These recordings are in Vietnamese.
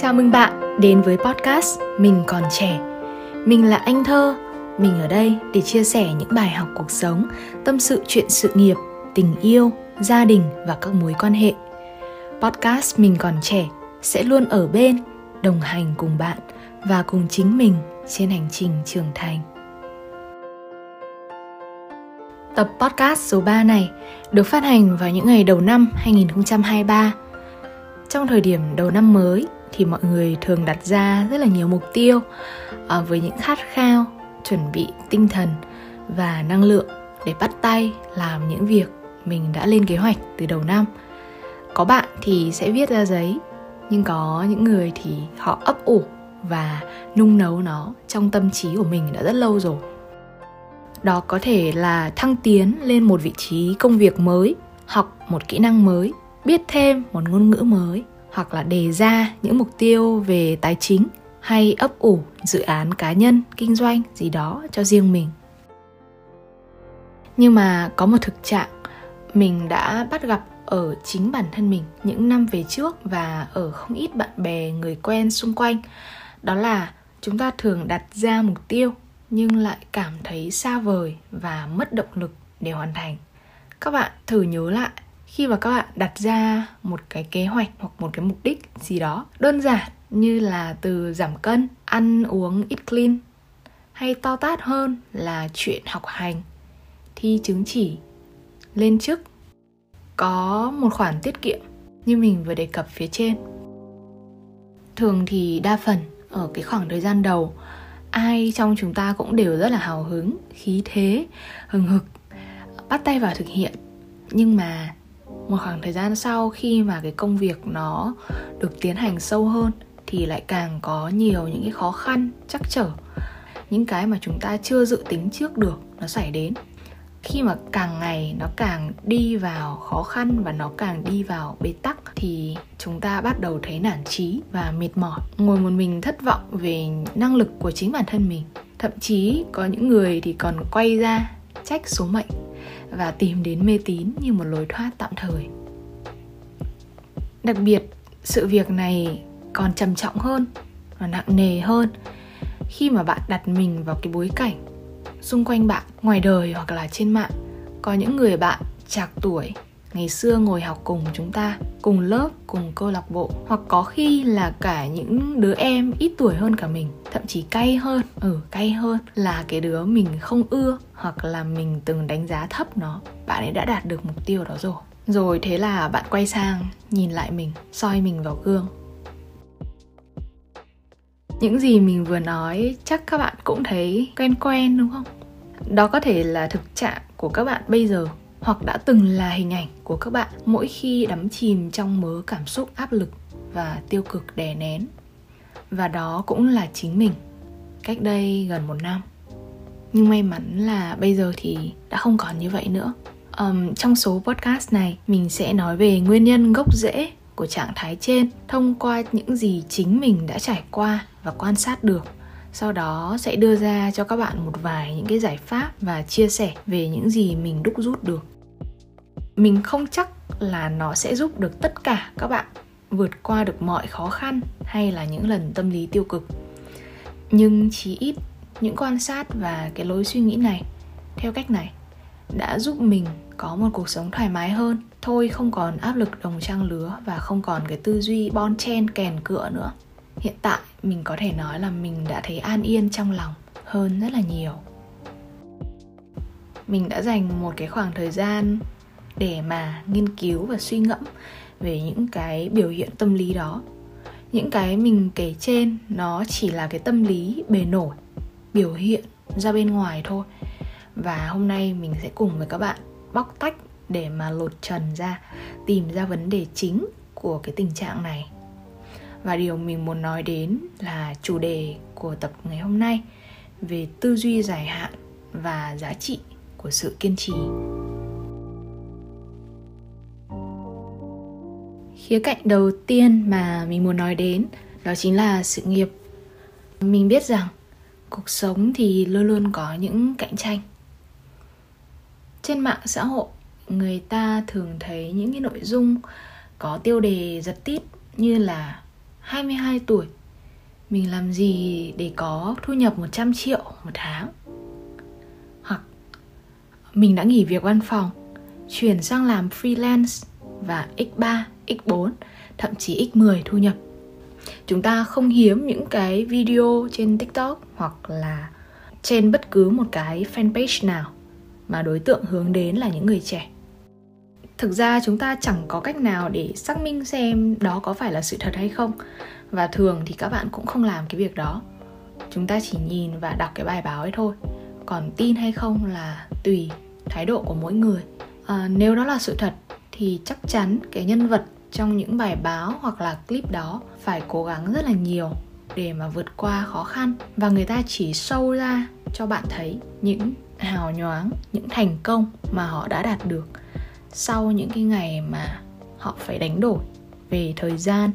Chào mừng bạn đến với podcast Mình còn trẻ. Mình là anh thơ. Mình ở đây để chia sẻ những bài học cuộc sống, tâm sự chuyện sự nghiệp, tình yêu, gia đình và các mối quan hệ. Podcast Mình còn trẻ sẽ luôn ở bên, đồng hành cùng bạn và cùng chính mình trên hành trình trưởng thành. Tập podcast số 3 này được phát hành vào những ngày đầu năm 2023. Trong thời điểm đầu năm mới thì mọi người thường đặt ra rất là nhiều mục tiêu à, với những khát khao, chuẩn bị tinh thần và năng lượng để bắt tay làm những việc mình đã lên kế hoạch từ đầu năm. Có bạn thì sẽ viết ra giấy, nhưng có những người thì họ ấp ủ và nung nấu nó trong tâm trí của mình đã rất lâu rồi đó có thể là thăng tiến lên một vị trí công việc mới học một kỹ năng mới biết thêm một ngôn ngữ mới hoặc là đề ra những mục tiêu về tài chính hay ấp ủ dự án cá nhân, kinh doanh gì đó cho riêng mình. Nhưng mà có một thực trạng, mình đã bắt gặp ở chính bản thân mình những năm về trước và ở không ít bạn bè, người quen xung quanh. Đó là chúng ta thường đặt ra mục tiêu nhưng lại cảm thấy xa vời và mất động lực để hoàn thành. Các bạn thử nhớ lại khi mà các bạn đặt ra một cái kế hoạch hoặc một cái mục đích gì đó, đơn giản như là từ giảm cân, ăn uống ít clean, hay to tát hơn là chuyện học hành thi chứng chỉ lên chức có một khoản tiết kiệm như mình vừa đề cập phía trên. Thường thì đa phần ở cái khoảng thời gian đầu, ai trong chúng ta cũng đều rất là hào hứng, khí thế, hừng hực, bắt tay vào thực hiện. Nhưng mà một khoảng thời gian sau khi mà cái công việc nó được tiến hành sâu hơn thì lại càng có nhiều những cái khó khăn chắc trở. Những cái mà chúng ta chưa dự tính trước được nó xảy đến. Khi mà càng ngày nó càng đi vào khó khăn và nó càng đi vào bế tắc thì chúng ta bắt đầu thấy nản trí và mệt mỏi. Ngồi một mình thất vọng về năng lực của chính bản thân mình. Thậm chí có những người thì còn quay ra trách số mệnh và tìm đến mê tín như một lối thoát tạm thời. Đặc biệt, sự việc này còn trầm trọng hơn và nặng nề hơn khi mà bạn đặt mình vào cái bối cảnh xung quanh bạn, ngoài đời hoặc là trên mạng, có những người bạn trạc tuổi ngày xưa ngồi học cùng chúng ta, cùng lớp, cùng câu lạc bộ, hoặc có khi là cả những đứa em ít tuổi hơn cả mình, thậm chí cay hơn. Ừ cay hơn là cái đứa mình không ưa, hoặc là mình từng đánh giá thấp nó. Bạn ấy đã đạt được mục tiêu đó rồi. Rồi thế là bạn quay sang, nhìn lại mình, soi mình vào gương. Những gì mình vừa nói, chắc các bạn cũng thấy quen quen, đúng không? Đó có thể là thực trạng của các bạn bây giờ hoặc đã từng là hình ảnh của các bạn mỗi khi đắm chìm trong mớ cảm xúc áp lực và tiêu cực đè nén. Và đó cũng là chính mình cách đây gần một năm. Nhưng may mắn là bây giờ thì đã không còn như vậy nữa. Um, trong số podcast này mình sẽ nói về nguyên nhân gốc rễ của trạng thái trên thông qua những gì chính mình đã trải qua và quan sát được. Sau đó sẽ đưa ra cho các bạn một vài những cái giải pháp và chia sẻ về những gì mình đúc rút được mình không chắc là nó sẽ giúp được tất cả các bạn vượt qua được mọi khó khăn hay là những lần tâm lý tiêu cực. Nhưng chí ít những quan sát và cái lối suy nghĩ này, theo cách này, đã giúp mình có một cuộc sống thoải mái hơn. Thôi không còn áp lực đồng trang lứa và không còn cái tư duy bon chen, kèn cựa nữa. Hiện tại mình có thể nói là mình đã thấy an yên trong lòng hơn rất là nhiều. Mình đã dành một cái khoảng thời gian để mà nghiên cứu và suy ngẫm về những cái biểu hiện tâm lý đó. Những cái mình kể trên nó chỉ là cái tâm lý bề nổi, biểu hiện ra bên ngoài thôi. Và hôm nay mình sẽ cùng với các bạn bóc tách để mà lột trần ra, tìm ra vấn đề chính của cái tình trạng này. Và điều mình muốn nói đến là chủ đề của tập ngày hôm nay về tư duy dài hạn và giá trị của sự kiên trì. Khía cạnh đầu tiên mà mình muốn nói đến đó chính là sự nghiệp. Mình biết rằng cuộc sống thì luôn luôn có những cạnh tranh. Trên mạng xã hội người ta thường thấy những cái nội dung có tiêu đề giật tít như là 22 tuổi mình làm gì để có thu nhập 100 triệu một tháng? Hoặc mình đã nghỉ việc văn phòng chuyển sang làm freelance và x3, x4, thậm chí x10 thu nhập. Chúng ta không hiếm những cái video trên TikTok hoặc là trên bất cứ một cái fanpage nào mà đối tượng hướng đến là những người trẻ. Thực ra chúng ta chẳng có cách nào để xác minh xem đó có phải là sự thật hay không và thường thì các bạn cũng không làm cái việc đó. Chúng ta chỉ nhìn và đọc cái bài báo ấy thôi. Còn tin hay không là tùy thái độ của mỗi người à, nếu đó là sự thật thì chắc chắn cái nhân vật trong những bài báo hoặc là clip đó phải cố gắng rất là nhiều để mà vượt qua khó khăn. Và người ta chỉ sâu ra cho bạn thấy những hào nhoáng, những thành công mà họ đã đạt được sau những cái ngày mà họ phải đánh đổi về thời gian,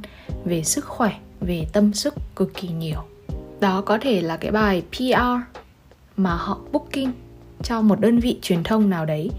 về sức khỏe, về tâm sức cực kỳ nhiều. Đó có thể là cái bài PR mà họ booking cho một đơn vị truyền thông nào đấy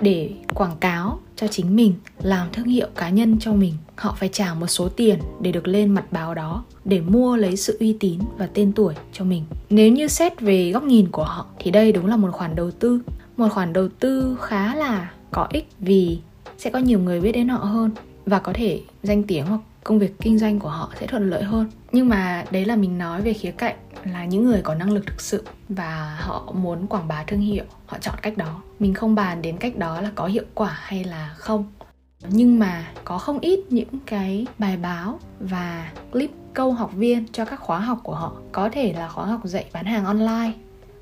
để quảng cáo cho chính mình, làm thương hiệu cá nhân cho mình, họ phải trả một số tiền để được lên mặt báo đó, để mua lấy sự uy tín và tên tuổi cho mình. Nếu như xét về góc nhìn của họ, thì đây đúng là một khoản đầu tư. Một khoản đầu tư khá là có ích vì sẽ có nhiều người biết đến họ hơn và có thể danh tiếng hoặc công việc kinh doanh của họ sẽ thuận lợi hơn. Nhưng mà đấy là mình nói về khía cạnh là những người có năng lực thực sự và họ muốn quảng bá thương hiệu, họ chọn cách đó. Mình không bàn đến cách đó là có hiệu quả hay là không. Nhưng mà có không ít những cái bài báo và clip câu học viên cho các khóa học của họ. Có thể là khóa học dạy bán hàng online,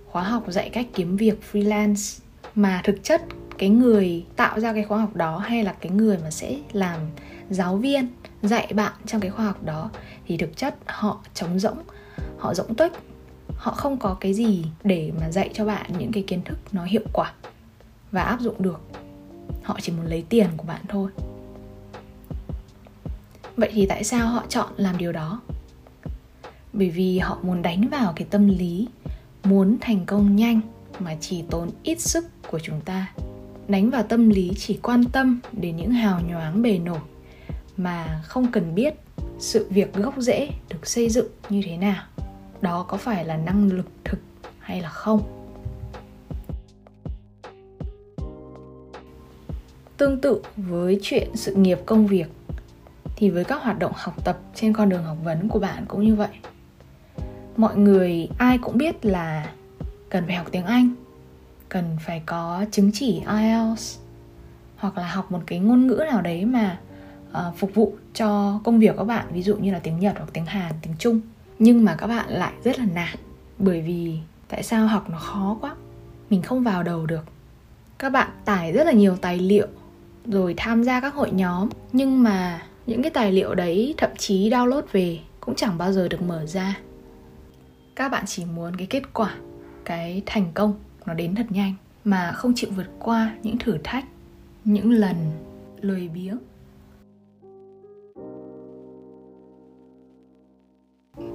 khóa học dạy cách kiếm việc freelance. Mà thực chất cái người tạo ra cái khóa học đó hay là cái người mà sẽ làm giáo viên, dạy bạn trong cái khoa học đó thì thực chất họ trống rỗng, họ rỗng tuếch. Họ không có cái gì để mà dạy cho bạn những cái kiến thức nó hiệu quả và áp dụng được. Họ chỉ muốn lấy tiền của bạn thôi. Vậy thì tại sao họ chọn làm điều đó? Bởi vì họ muốn đánh vào cái tâm lý, muốn thành công nhanh mà chỉ tốn ít sức của chúng ta đánh vào tâm lý chỉ quan tâm đến những hào nhoáng bề nổi, mà không cần biết sự việc gốc rễ được xây dựng như thế nào. Đó có phải là năng lực thực hay là không? Tương tự với chuyện sự nghiệp công việc, thì với các hoạt động học tập trên con đường học vấn của bạn cũng như vậy. Mọi người ai cũng biết là cần phải học tiếng anh cần phải có chứng chỉ ielts hoặc là học một cái ngôn ngữ nào đấy mà uh, phục vụ cho công việc các bạn ví dụ như là tiếng nhật hoặc tiếng hàn tiếng trung. Nhưng mà các bạn lại rất là nản bởi vì tại sao học nó khó quá? Mình không vào đầu được. Các bạn tải rất là nhiều tài liệu rồi tham gia các hội nhóm nhưng mà những cái tài liệu đấy thậm chí download về cũng chẳng bao giờ được mở ra. Các bạn chỉ muốn cái kết quả cái thành công nó đến thật nhanh, mà không chịu vượt qua những thử thách, những lần lười biếng.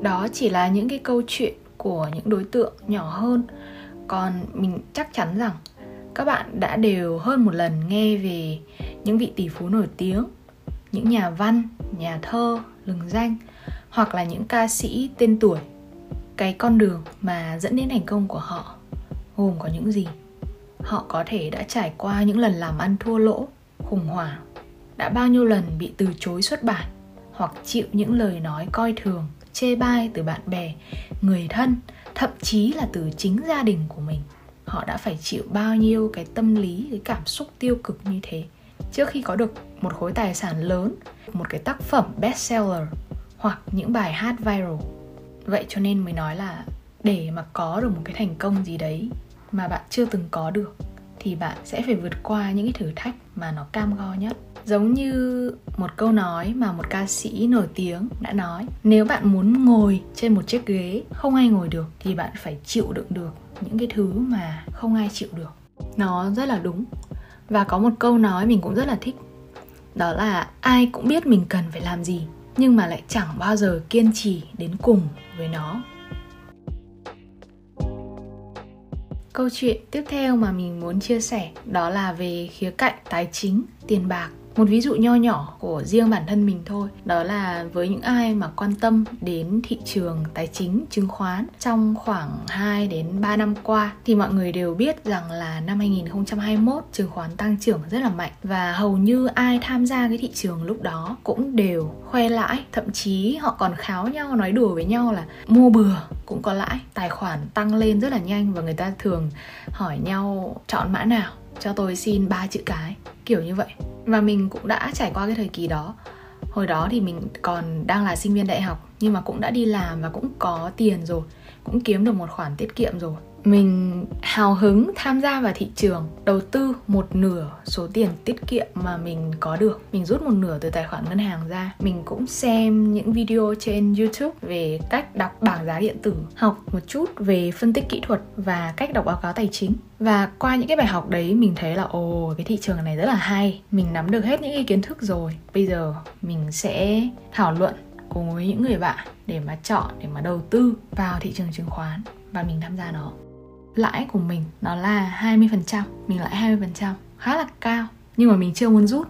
Đó chỉ là những cái câu chuyện của những đối tượng nhỏ hơn, còn mình chắc chắn rằng các bạn đã đều hơn một lần nghe về những vị tỷ phú nổi tiếng, những nhà văn, nhà thơ, lừng danh, hoặc là những ca sĩ tên tuổi, cái con đường mà dẫn đến thành công của họ gồm có những gì? Họ có thể đã trải qua những lần làm ăn thua lỗ, khủng hoảng, đã bao nhiêu lần bị từ chối xuất bản, hoặc chịu những lời nói coi thường, chê bai từ bạn bè, người thân, thậm chí là từ chính gia đình của mình. Họ đã phải chịu bao nhiêu cái tâm lý, cái cảm xúc tiêu cực như thế? Trước khi có được một khối tài sản lớn, một cái tác phẩm bestseller, hoặc những bài hát viral. Vậy cho nên mới nói là để mà có được một cái thành công gì đấy mà bạn chưa từng có được, thì bạn sẽ phải vượt qua những cái thử thách mà nó cam go nhất. Giống như một câu nói mà một ca sĩ nổi tiếng đã nói, nếu bạn muốn ngồi trên một chiếc ghế không ai ngồi được, thì bạn phải chịu đựng được những cái thứ mà không ai chịu được. Nó rất là đúng. Và có một câu nói mình cũng rất là thích, đó là ai cũng biết mình cần phải làm gì, nhưng mà lại chẳng bao giờ kiên trì đến cùng với nó. Câu chuyện tiếp theo mà mình muốn chia sẻ đó là về khía cạnh tài chính, tiền bạc một ví dụ nho nhỏ của riêng bản thân mình thôi, đó là với những ai mà quan tâm đến thị trường tài chính, chứng khoán trong khoảng 2 đến 3 năm qua, thì mọi người đều biết rằng là năm 2021 chứng khoán tăng trưởng rất là mạnh. Và hầu như ai tham gia cái thị trường lúc đó cũng đều khoe lãi, thậm chí họ còn kháo nhau, nói đùa với nhau là mua bừa cũng có lãi, tài khoản tăng lên rất là nhanh và người ta thường hỏi nhau chọn mã nào cho tôi xin ba chữ cái, kiểu như vậy. Và mình cũng đã trải qua cái thời kỳ đó. Hồi đó thì mình còn đang là sinh viên đại học, nhưng mà cũng đã đi làm và cũng có tiền rồi, cũng kiếm được một khoản tiết kiệm rồi mình hào hứng tham gia vào thị trường, đầu tư một nửa số tiền tiết kiệm mà mình có được. Mình rút một nửa từ tài khoản ngân hàng ra. Mình cũng xem những video trên youtube về cách đọc bảng giá điện tử, học một chút về phân tích kỹ thuật và cách đọc báo cáo tài chính. Và qua những cái bài học đấy, mình thấy là, ồ, cái thị trường này rất là hay. Mình nắm được hết những cái kiến thức rồi. Bây giờ mình sẽ thảo luận cùng với những người bạn để mà chọn, để mà đầu tư vào thị trường chứng khoán và mình tham gia nó lãi của mình nó là 20% mình lãi 20% khá là cao. Nhưng mà mình chưa muốn rút.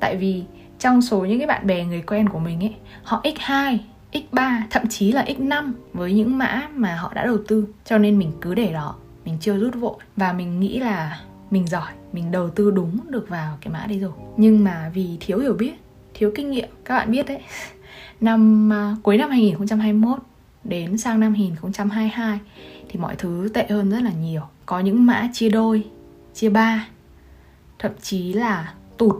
Tại vì trong số những cái bạn bè người quen của mình ấy họ x2 x3 thậm chí là x5 với những mã mà họ đã đầu tư. Cho nên mình cứ để đó mình chưa rút vội. Và mình nghĩ là mình giỏi mình đầu tư đúng được vào cái mã đấy rồi. Nhưng mà vì thiếu hiểu biết thiếu kinh nghiệm các bạn biết đấy năm uh, cuối năm 2021 đến sang năm 2022 thì mọi thứ tệ hơn rất là nhiều. Có những mã chia đôi chia ba thậm chí là tụt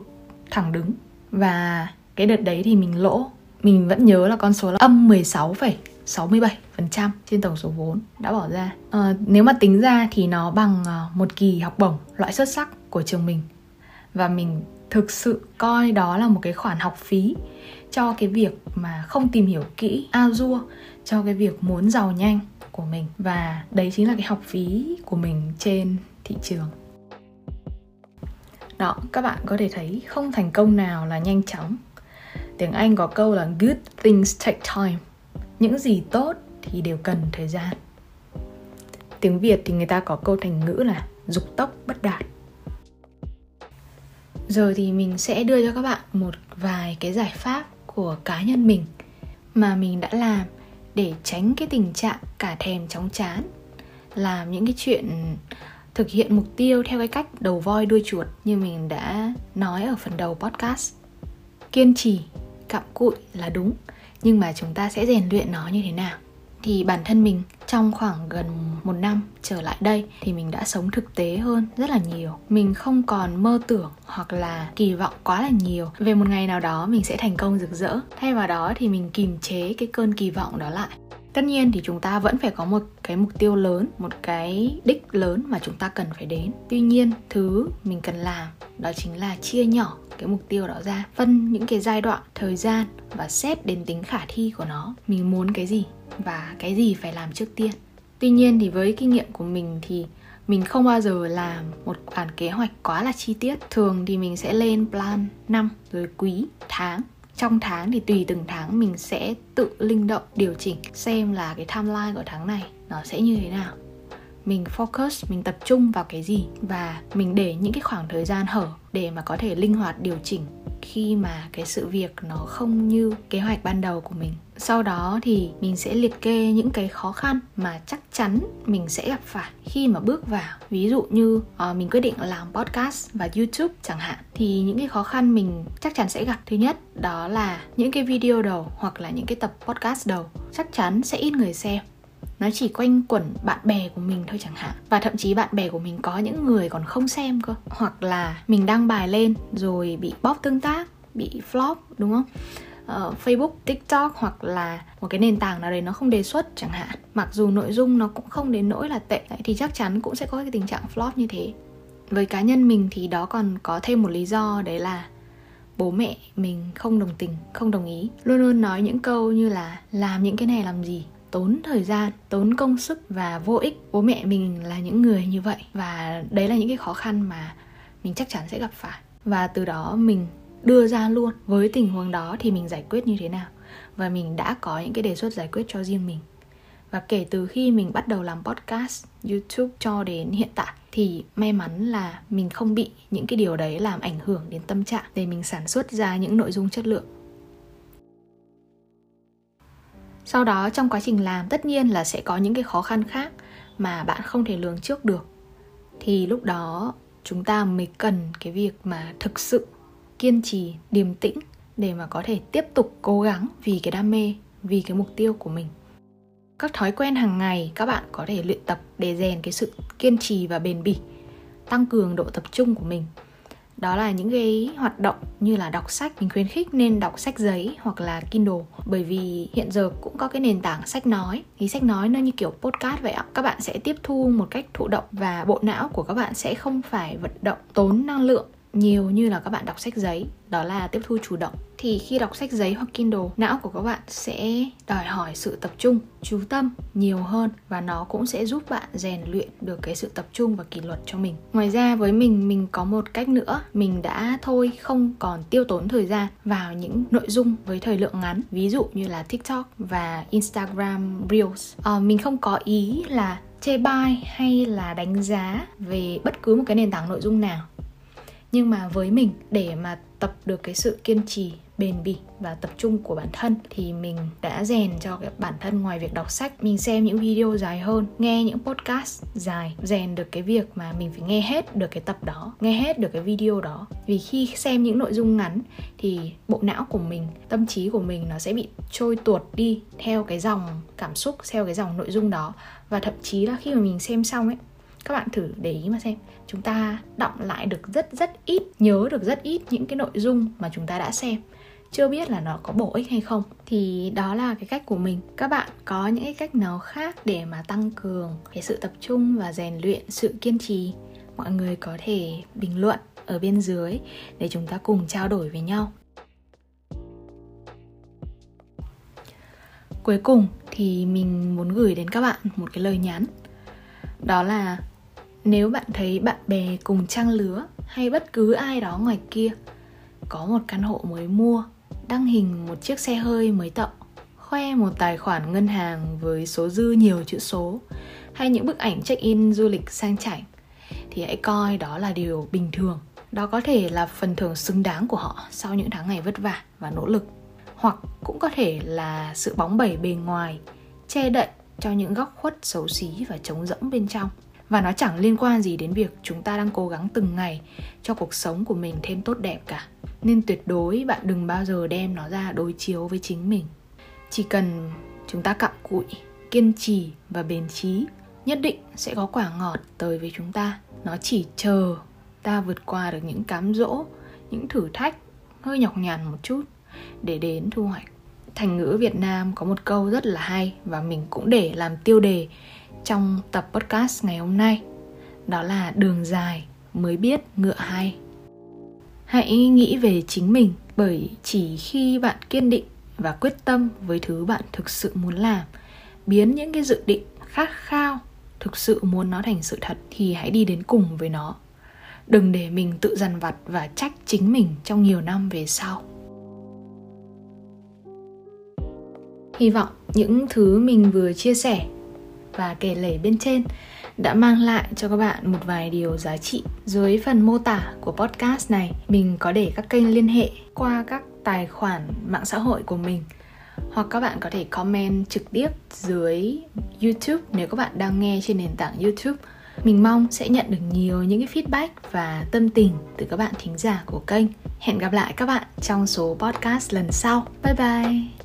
thẳng đứng. Và cái đợt đấy thì mình lỗ. Mình vẫn nhớ là con số là âm 16,67% trên tổng số vốn đã bỏ ra. À, nếu mà tính ra thì nó bằng ờ, một kỳ học bổng loại xuất sắc của trường mình. Và mình thực sự coi đó là một cái khoản học phí cho cái việc mà không tìm hiểu kỹ Azure cho cái việc muốn giàu nhanh của mình. Và đấy chính là cái học phí của mình trên thị trường. Đó, các bạn có thể thấy không thành công nào là nhanh chóng. Tiếng anh có câu là good things take time. Những gì tốt thì đều cần thời gian. Tiếng việt thì người ta có câu thành ngữ là dục tốc bất đạt. Giờ thì mình sẽ đưa cho các bạn một vài cái giải pháp của cá nhân mình mà mình đã làm để tránh cái tình trạng cả thèm chóng chán, làm những cái chuyện thực hiện mục tiêu theo cái cách đầu voi đuôi chuột như mình đã nói ở phần đầu podcast. Kiên trì, cặm cụi là đúng, nhưng mà chúng ta sẽ rèn luyện nó như thế nào? Thì bản thân mình trong khoảng gần một năm trở lại đây thì mình đã sống thực tế hơn rất là nhiều. Mình không còn mơ tưởng hoặc là kỳ vọng quá là nhiều. Về một ngày nào đó mình sẽ thành công rực rỡ. Thay vào đó thì mình kìm chế cái cơn kỳ vọng đó lại. Tất nhiên thì chúng ta vẫn phải có một cái mục tiêu lớn, một cái đích lớn mà chúng ta cần phải đến. Tuy nhiên, thứ mình cần làm đó chính là chia nhỏ cái mục tiêu đó ra, phân những cái giai đoạn, thời gian và xét đến tính khả thi của nó. Mình muốn cái gì? Và cái gì phải làm trước tiên. Tuy nhiên thì với kinh nghiệm của mình thì mình không bao giờ làm một bản kế hoạch quá là chi tiết. Thường thì mình sẽ lên plan năm rồi quý tháng. Trong tháng thì tùy từng tháng mình sẽ tự linh động, điều chỉnh xem là cái timeline của tháng này nó sẽ như thế nào. Mình focus, mình tập trung vào cái gì và mình để những cái khoảng thời gian hở để mà có thể linh hoạt điều chỉnh khi mà cái sự việc nó không như kế hoạch ban đầu của mình. Sau đó thì mình sẽ liệt kê những cái khó khăn mà chắc chắn mình sẽ gặp phải khi mà bước vào. Ví dụ như uh, mình quyết định làm podcast và youtube chẳng hạn thì những cái khó khăn mình chắc chắn sẽ gặp. Thứ nhất đó là những cái video đầu hoặc là những cái tập podcast đầu chắc chắn sẽ ít người xem nó chỉ quanh quẩn bạn bè của mình thôi chẳng hạn. Và thậm chí bạn bè của mình có những người còn không xem cơ. Hoặc là mình đăng bài lên rồi bị bóp tương tác bị flop đúng không? Uh, Facebook, TikTok hoặc là một cái nền tảng nào đấy nó không đề xuất chẳng hạn. Mặc dù nội dung nó cũng không đến nỗi là tệ thì chắc chắn cũng sẽ có cái tình trạng flop như thế. Với cá nhân mình thì đó còn có thêm một lý do đấy là bố mẹ mình không đồng tình không đồng ý. Luôn luôn nói những câu như là làm những cái này làm gì? Tốn thời gian, tốn công sức và vô ích. Bố mẹ mình là những người như vậy và đấy là những cái khó khăn mà mình chắc chắn sẽ gặp phải. Và từ đó mình đưa ra luôn. Với tình huống đó thì mình giải quyết như thế nào? Và mình đã có những cái đề xuất giải quyết cho riêng mình. Và kể từ khi mình bắt đầu làm podcast, youtube cho đến hiện tại, thì may mắn là mình không bị những cái điều đấy làm ảnh hưởng đến tâm trạng để mình sản xuất ra những nội dung chất lượng sau đó trong quá trình làm, tất nhiên là sẽ có những cái khó khăn khác mà bạn không thể lường trước được. Thì lúc đó, chúng ta mới cần cái việc mà thực sự kiên trì, điềm tĩnh để mà có thể tiếp tục cố gắng vì cái đam mê, vì cái mục tiêu của mình. Các thói quen hàng ngày các bạn có thể luyện tập để rèn cái sự kiên trì và bền bỉ, tăng cường độ tập trung của mình đó là những cái hoạt động như là đọc sách, mình khuyến khích nên đọc sách giấy hoặc là Kindle. Bởi vì hiện giờ cũng có cái nền tảng sách nói. Thì sách nói nó như kiểu podcast vậy ạ. Các bạn sẽ tiếp thu một cách thụ động và bộ não của các bạn sẽ không phải vận động tốn năng lượng nhiều như là các bạn đọc sách giấy đó là tiếp thu chủ động. Thì khi đọc sách giấy hoặc Kindle não của các bạn sẽ đòi hỏi sự tập trung chú tâm nhiều hơn và nó cũng sẽ giúp bạn rèn luyện được cái sự tập trung và kỷ luật cho mình. Ngoài ra với mình mình có một cách nữa. Mình đã thôi không còn tiêu tốn thời gian vào những nội dung với thời lượng ngắn ví dụ như là tiktok và instagram reels. À, mình không có ý là chê bai hay là đánh giá về bất cứ một cái nền tảng nội dung nào nhưng mà với mình, để mà tập được cái sự kiên trì, bền bỉ và tập trung của bản thân thì mình đã rèn cho cái bản thân ngoài việc đọc sách, mình xem những video dài hơn, nghe những podcast dài, rèn được cái việc mà mình phải nghe hết được cái tập đó, nghe hết được cái video đó. Vì khi xem những nội dung ngắn thì bộ não của mình, tâm trí của mình nó sẽ bị trôi tuột đi theo cái dòng cảm xúc, theo cái dòng nội dung đó. Và thậm chí là khi mà mình xem xong ấy các bạn thử để ý mà xem. Chúng ta đọng lại được rất rất ít, nhớ được rất ít những cái nội dung mà chúng ta đã xem. Chưa biết là nó có bổ ích hay không. Thì đó là cái cách của mình. Các bạn có những cái cách nào khác để mà tăng cường cái sự tập trung và rèn luyện sự kiên trì? Mọi người có thể bình luận ở bên dưới để chúng ta cùng trao đổi với nhau. Cuối cùng thì mình muốn gửi đến các bạn một cái lời nhắn. Đó là nếu bạn thấy bạn bè cùng trang lứa hay bất cứ ai đó ngoài kia, có một căn hộ mới mua, đăng hình một chiếc xe hơi mới tậu khoe một tài khoản ngân hàng với số dư nhiều chữ số, hay những bức ảnh check-in du lịch sang chảnh, thì hãy coi đó là điều bình thường. Đó có thể là phần thưởng xứng đáng của họ sau những tháng ngày vất vả và nỗ lực. Hoặc cũng có thể là sự bóng bẩy bề ngoài, che đậy cho những góc khuất xấu xí và trống rỗng bên trong và nó chẳng liên quan gì đến việc chúng ta đang cố gắng từng ngày cho cuộc sống của mình thêm tốt đẹp cả. Nên tuyệt đối bạn đừng bao giờ đem nó ra đối chiếu với chính mình. Chỉ cần chúng ta cặm cụi, kiên trì và bền trí nhất định sẽ có quả ngọt tới với chúng ta. Nó chỉ chờ ta vượt qua được những cám dỗ, những thử thách hơi nhọc nhằn một chút để đến thu hoạch. Thành ngữ việt nam có một câu rất là hay và mình cũng để làm tiêu đề trong tập podcast ngày hôm nay. Đó là đường dài mới biết ngựa hay. Hãy nghĩ về chính mình, bởi chỉ khi bạn kiên định và quyết tâm với thứ bạn thực sự muốn làm, biến những cái dự định khát khao thực sự muốn nó thành sự thật thì hãy đi đến cùng với nó. Đừng để mình tự dằn vặt và trách chính mình trong nhiều năm về sau. Hy vọng những thứ mình vừa chia sẻ và kể lể bên trên đã mang lại cho các bạn một vài điều giá trị. Dưới phần mô tả của podcast này, mình có để các kênh liên hệ qua các tài khoản mạng xã hội của mình hoặc các bạn có thể comment trực tiếp dưới YouTube nếu các bạn đang nghe trên nền tảng YouTube. Mình mong sẽ nhận được nhiều những cái feedback và tâm tình từ các bạn thính giả của kênh. Hẹn gặp lại các bạn trong số podcast lần sau. Bye bye.